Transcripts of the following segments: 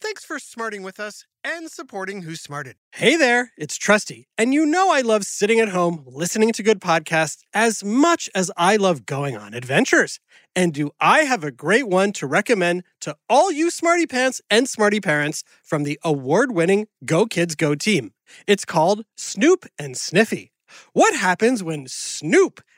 Thanks for smarting with us and supporting Who Smarted. Hey there, it's Trusty, and you know I love sitting at home listening to good podcasts as much as I love going on adventures. And do I have a great one to recommend to all you smarty pants and smarty parents from the award-winning Go Kids Go team? It's called Snoop and Sniffy. What happens when Snoop,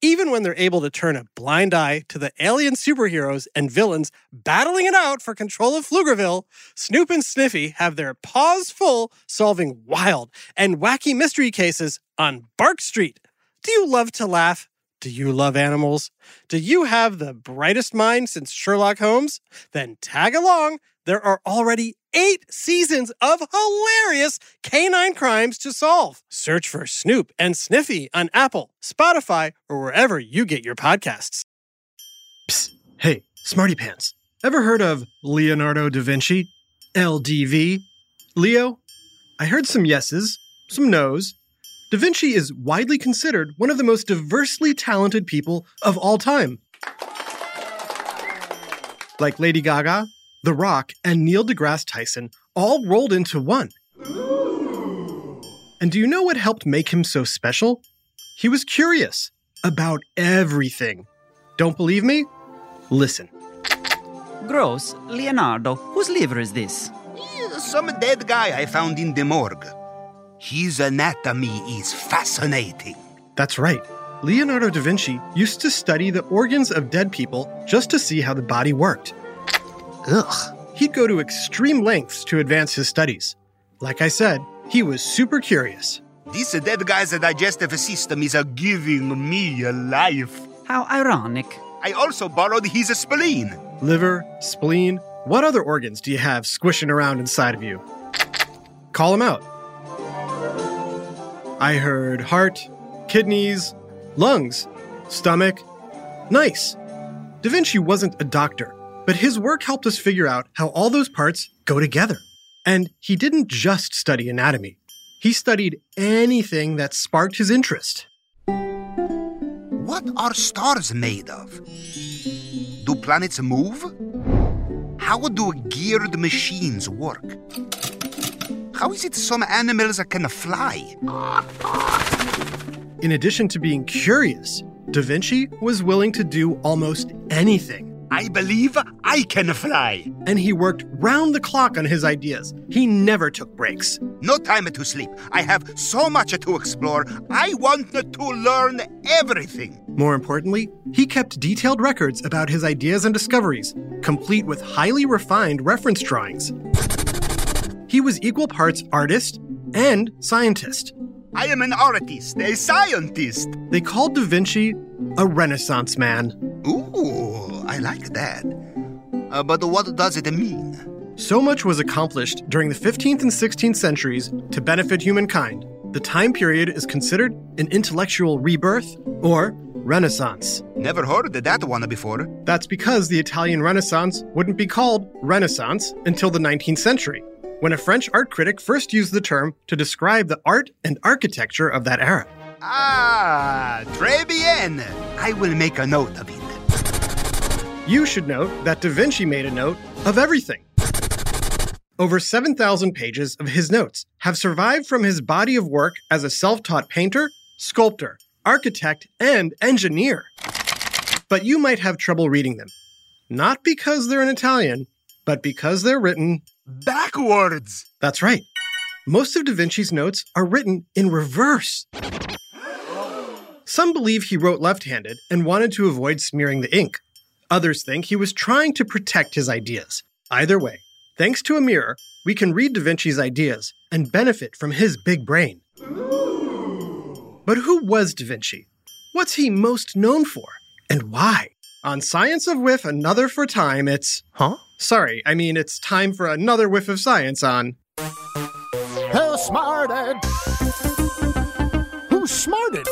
Even when they're able to turn a blind eye to the alien superheroes and villains battling it out for control of Pflugerville, Snoop and Sniffy have their paws full solving wild and wacky mystery cases on Bark Street. Do you love to laugh? Do you love animals? Do you have the brightest mind since Sherlock Holmes? Then tag along. There are already eight seasons of hilarious canine crimes to solve. Search for Snoop and Sniffy on Apple, Spotify, or wherever you get your podcasts. Psst. Hey, Smarty Pants. Ever heard of Leonardo da Vinci? LDV? Leo? I heard some yeses, some nos. Da Vinci is widely considered one of the most diversely talented people of all time. Like Lady Gaga, The Rock, and Neil deGrasse Tyson all rolled into one. And do you know what helped make him so special? He was curious about everything. Don't believe me? Listen. Gross, Leonardo, whose liver is this? Some dead guy I found in the morgue. His anatomy is fascinating. That's right. Leonardo da Vinci used to study the organs of dead people just to see how the body worked. Ugh. He'd go to extreme lengths to advance his studies. Like I said, he was super curious. This dead guy's digestive system is giving me a life. How ironic. I also borrowed his spleen. Liver, spleen, what other organs do you have squishing around inside of you? Call them out. I heard heart, kidneys, lungs, stomach. Nice. Da Vinci wasn't a doctor, but his work helped us figure out how all those parts go together. And he didn't just study anatomy, he studied anything that sparked his interest. What are stars made of? Do planets move? How do geared machines work? How is it some animals can fly? In addition to being curious, Da Vinci was willing to do almost anything. I believe I can fly. And he worked round the clock on his ideas. He never took breaks. No time to sleep. I have so much to explore. I want to learn everything. More importantly, he kept detailed records about his ideas and discoveries, complete with highly refined reference drawings. He was equal parts artist and scientist. I am an artist, a scientist. They called Da Vinci a Renaissance man. Ooh, I like that. Uh, but what does it mean? So much was accomplished during the 15th and 16th centuries to benefit humankind. The time period is considered an intellectual rebirth or Renaissance. Never heard of that one before. That's because the Italian Renaissance wouldn't be called Renaissance until the 19th century, when a French art critic first used the term to describe the art and architecture of that era. Ah, très bien. I will make a note of it. You should note that Da Vinci made a note of everything. Over 7,000 pages of his notes have survived from his body of work as a self taught painter, sculptor, architect, and engineer. But you might have trouble reading them. Not because they're in Italian, but because they're written. Backwards! That's right. Most of Da Vinci's notes are written in reverse. Some believe he wrote left handed and wanted to avoid smearing the ink. Others think he was trying to protect his ideas. Either way, thanks to a mirror, we can read Da Vinci's ideas and benefit from his big brain. But who was Da Vinci? What's he most known for? And why? On Science of Whiff, another for time, it's. Huh? Sorry, I mean, it's time for another whiff of science on. Who smarted? Who smarted?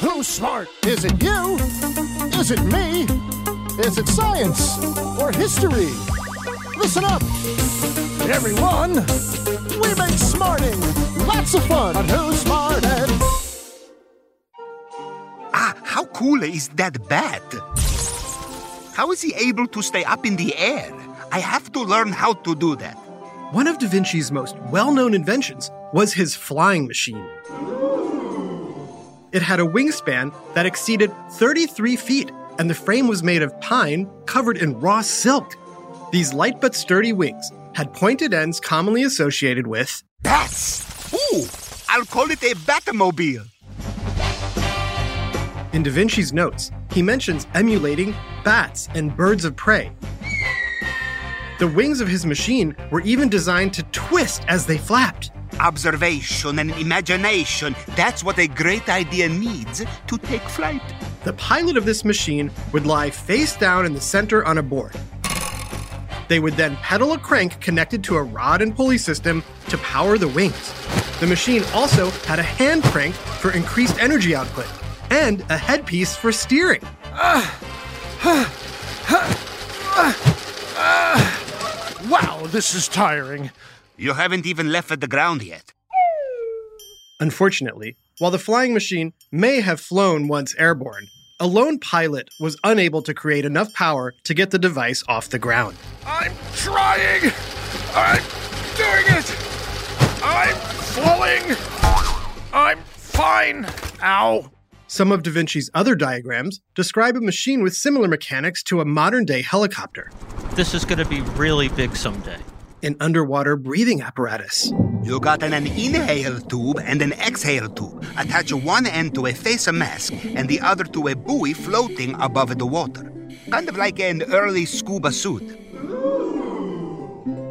Who's smart? Is it you? Is it me? Is it science or history? Listen up, everyone. We make smarting lots of fun on Who Smarted. Ah, how cool is that bat? How is he able to stay up in the air? I have to learn how to do that. One of Da Vinci's most well known inventions was his flying machine. It had a wingspan that exceeded 33 feet, and the frame was made of pine covered in raw silk. These light but sturdy wings had pointed ends commonly associated with. Bats! Ooh, I'll call it a Batmobile. In Da Vinci's notes, he mentions emulating bats and birds of prey. The wings of his machine were even designed to twist as they flapped. Observation and imagination, that's what a great idea needs to take flight. The pilot of this machine would lie face down in the center on a board. They would then pedal a crank connected to a rod and pulley system to power the wings. The machine also had a hand crank for increased energy output and a headpiece for steering. Wow, this is tiring. You haven't even left the ground yet. Unfortunately, while the flying machine may have flown once airborne, a lone pilot was unable to create enough power to get the device off the ground. I'm trying. I'm doing it. I'm falling. I'm fine. Ow. Some of Da Vinci's other diagrams describe a machine with similar mechanics to a modern day helicopter, This is going to be really big someday. An underwater breathing apparatus, You got an, an inhale tube and an exhale tube. Attach one end to a face mask and the other to a buoy floating above the water. Kind of like an early scuba suit.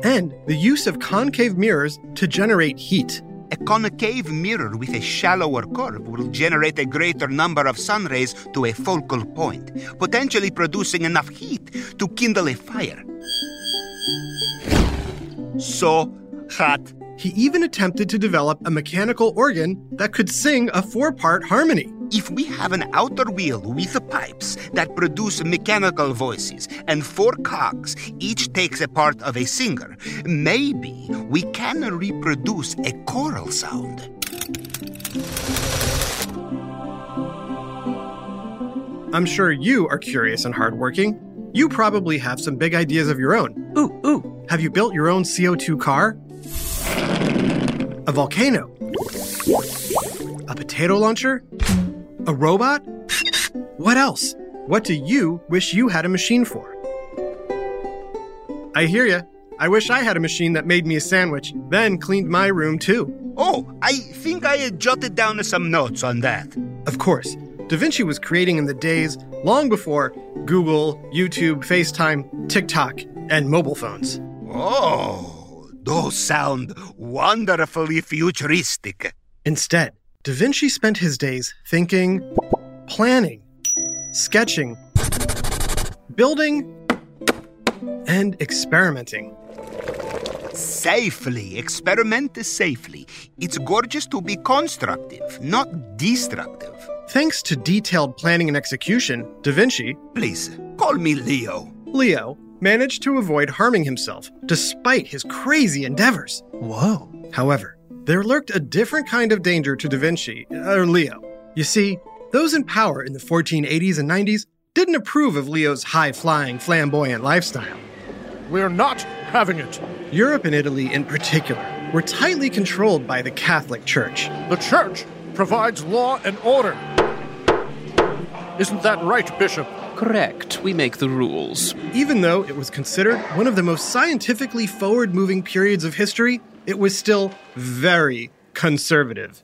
and the use of concave mirrors to generate heat. A concave mirror with a shallower curve will generate a greater number of sun rays to a focal point, potentially producing enough heat to kindle a fire. So hot. He even attempted to develop a mechanical organ that could sing a four part harmony. If we have an outer wheel with pipes that produce mechanical voices and four cogs, each takes a part of a singer, maybe we can reproduce a choral sound. I'm sure you are curious and hardworking. You probably have some big ideas of your own. Ooh, ooh. Have you built your own CO2 car? A volcano? A potato launcher? A robot? What else? What do you wish you had a machine for? I hear ya. I wish I had a machine that made me a sandwich, then cleaned my room too. Oh, I think I had jotted down some notes on that. Of course, Da Vinci was creating in the days long before Google, YouTube, FaceTime, TikTok, and mobile phones. Oh, those sound wonderfully futuristic. Instead, Da Vinci spent his days thinking, planning, sketching, building, and experimenting. Safely, experiment safely. It's gorgeous to be constructive, not destructive. Thanks to detailed planning and execution, Da Vinci, Please, call me Leo. Leo, managed to avoid harming himself despite his crazy endeavors. Whoa. However, there lurked a different kind of danger to Da Vinci, or Leo. You see, those in power in the 1480s and 90s didn't approve of Leo's high flying, flamboyant lifestyle. We're not having it. Europe and Italy, in particular, were tightly controlled by the Catholic Church. The church provides law and order. Isn't that right, Bishop? Correct. We make the rules. Even though it was considered one of the most scientifically forward moving periods of history, it was still very conservative.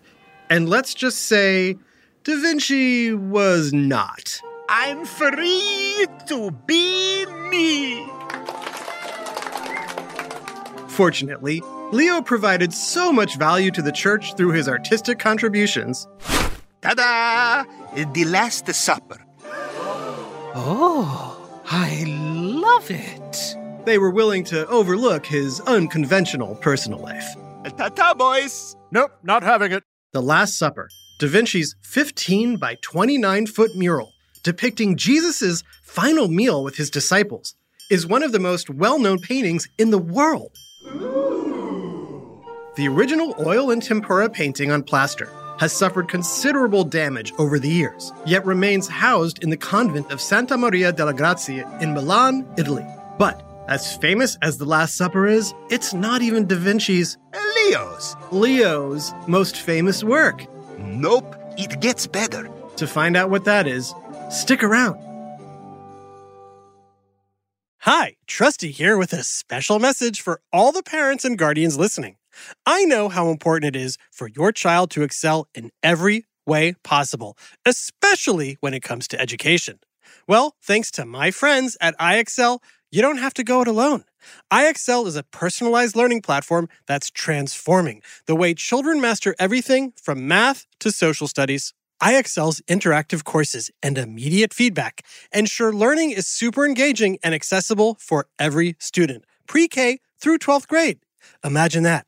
And let's just say, Da Vinci was not. I'm free to be me. Fortunately, Leo provided so much value to the church through his artistic contributions. Ta da! The Last Supper. Oh, I love it. They were willing to overlook his unconventional personal life. Ta ta, boys. Nope, not having it. The Last Supper, Da Vinci's 15 by 29 foot mural depicting Jesus' final meal with his disciples, is one of the most well known paintings in the world. The original oil and tempera painting on plaster has suffered considerable damage over the years, yet remains housed in the convent of Santa Maria della Grazia in Milan, Italy. But as famous as The Last Supper is, it's not even Da Vinci's, Leo's. Leo's most famous work. Nope, it gets better. To find out what that is, stick around. Hi, Trusty here with a special message for all the parents and guardians listening. I know how important it is for your child to excel in every way possible, especially when it comes to education. Well, thanks to my friends at IXL, you don't have to go it alone. IXL is a personalized learning platform that's transforming the way children master everything from math to social studies. IXL's interactive courses and immediate feedback ensure learning is super engaging and accessible for every student, pre K through 12th grade. Imagine that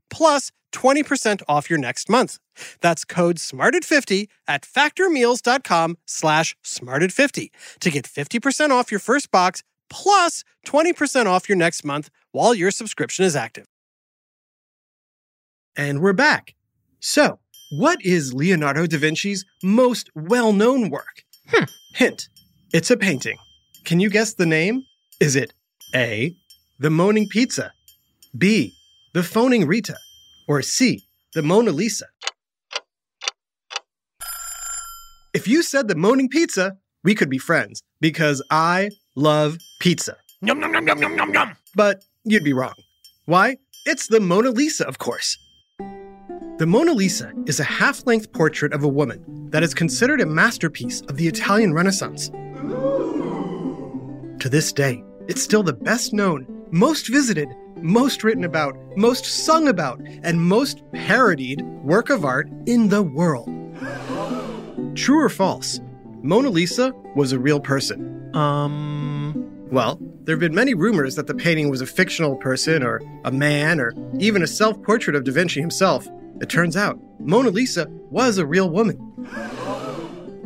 plus 20% off your next month. That's code SMARTED50 at factormeals.com slash SMARTED50 to get 50% off your first box plus 20% off your next month while your subscription is active. And we're back. So, what is Leonardo da Vinci's most well known work? Hmm. Hint it's a painting. Can you guess the name? Is it A, the Moaning Pizza, B, the Phoning Rita, or C, the Mona Lisa? If you said the Moaning Pizza, we could be friends because I love pizza. Yum, yum, yum, yum, yum, yum, yum. But you'd be wrong. Why? It's the Mona Lisa, of course. The Mona Lisa is a half length portrait of a woman that is considered a masterpiece of the Italian Renaissance. To this day, it's still the best known, most visited, most written about, most sung about, and most parodied work of art in the world. True or false? Mona Lisa was a real person. Um, Well, there have been many rumors that the painting was a fictional person or a man or even a self portrait of Da Vinci himself. It turns out Mona Lisa was a real woman.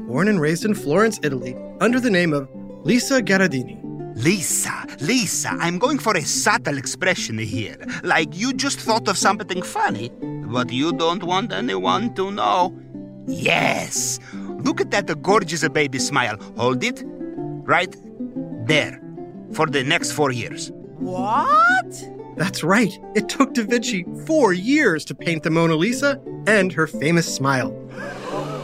Born and raised in Florence, Italy, under the name of Lisa Gherardini. Lisa, Lisa, I'm going for a subtle expression here. Like you just thought of something funny, but you don't want anyone to know. Yes. Look at that gorgeous baby smile. Hold it. Right there. For the next four years. What? That's right, it took Da Vinci four years to paint the Mona Lisa and her famous smile.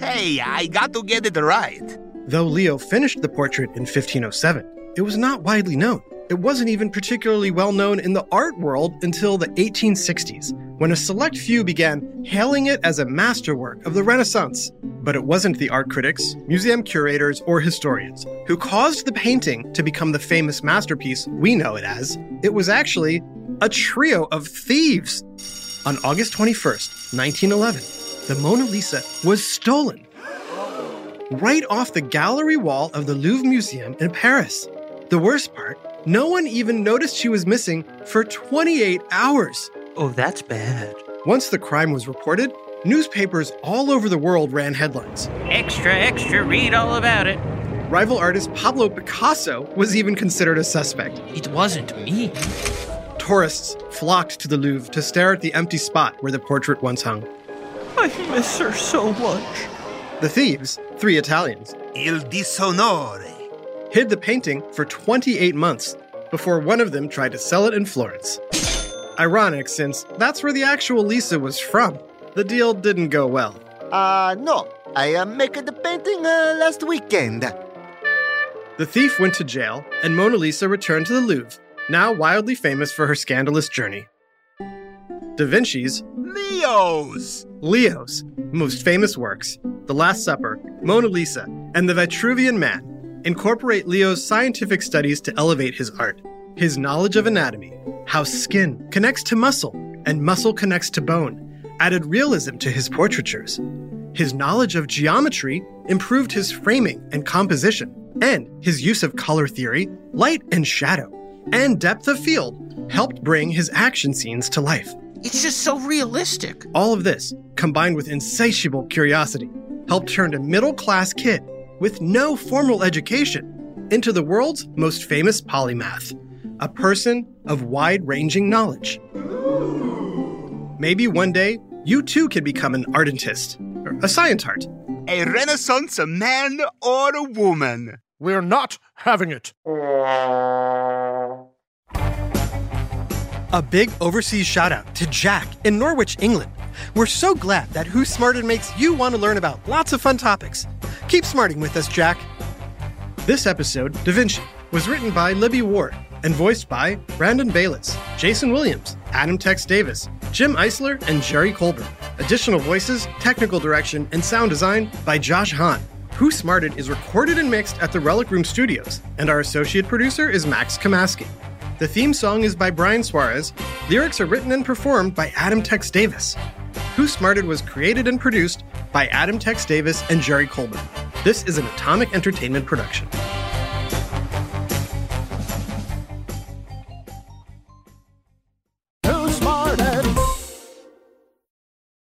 Hey, I got to get it right. Though Leo finished the portrait in 1507, it was not widely known. It wasn't even particularly well known in the art world until the 1860s, when a select few began hailing it as a masterwork of the Renaissance. But it wasn't the art critics, museum curators, or historians who caused the painting to become the famous masterpiece we know it as. It was actually a trio of thieves. On August 21st, 1911, the Mona Lisa was stolen right off the gallery wall of the Louvre Museum in Paris. The worst part, no one even noticed she was missing for 28 hours. oh, that's bad. Once the crime was reported, newspapers all over the world ran headlines. Extra, extra, read all about it. Rival artist Pablo Picasso was even considered a suspect. It wasn't me. Tourists flocked to the Louvre to stare at the empty spot where the portrait once hung. I miss her so much. The thieves, three Italians, Il disonore. Hid the painting for 28 months before one of them tried to sell it in Florence. Ironic, since that's where the actual Lisa was from. The deal didn't go well. Uh, no. I uh, make the painting uh, last weekend. The thief went to jail, and Mona Lisa returned to the Louvre, now wildly famous for her scandalous journey. Da Vinci's Leos. Leo's most famous works, The Last Supper, Mona Lisa, and The Vitruvian Man, incorporate Leo's scientific studies to elevate his art. His knowledge of anatomy, how skin connects to muscle and muscle connects to bone, added realism to his portraitures. His knowledge of geometry improved his framing and composition, and his use of color theory, light and shadow, and depth of field helped bring his action scenes to life. It's just so realistic. All of this, combined with insatiable curiosity, helped turn a middle class kid with no formal education into the world's most famous polymath, a person of wide ranging knowledge. Maybe one day you too can become an ardentist, or a scientart. A Renaissance man or a woman. We're not having it. A big overseas shout out to Jack in Norwich, England. We're so glad that Who Smarted makes you want to learn about lots of fun topics. Keep smarting with us, Jack. This episode, Da Vinci, was written by Libby Ward and voiced by Brandon Bayless, Jason Williams, Adam Tex Davis, Jim Eisler, and Jerry Colburn. Additional voices, technical direction, and sound design by Josh Hahn. Who Smarted is recorded and mixed at the Relic Room Studios, and our associate producer is Max Kamaski. The theme song is by Brian Suarez. Lyrics are written and performed by Adam Tex Davis. Who Smarted was created and produced by Adam Tex Davis and Jerry Colburn. This is an Atomic Entertainment production.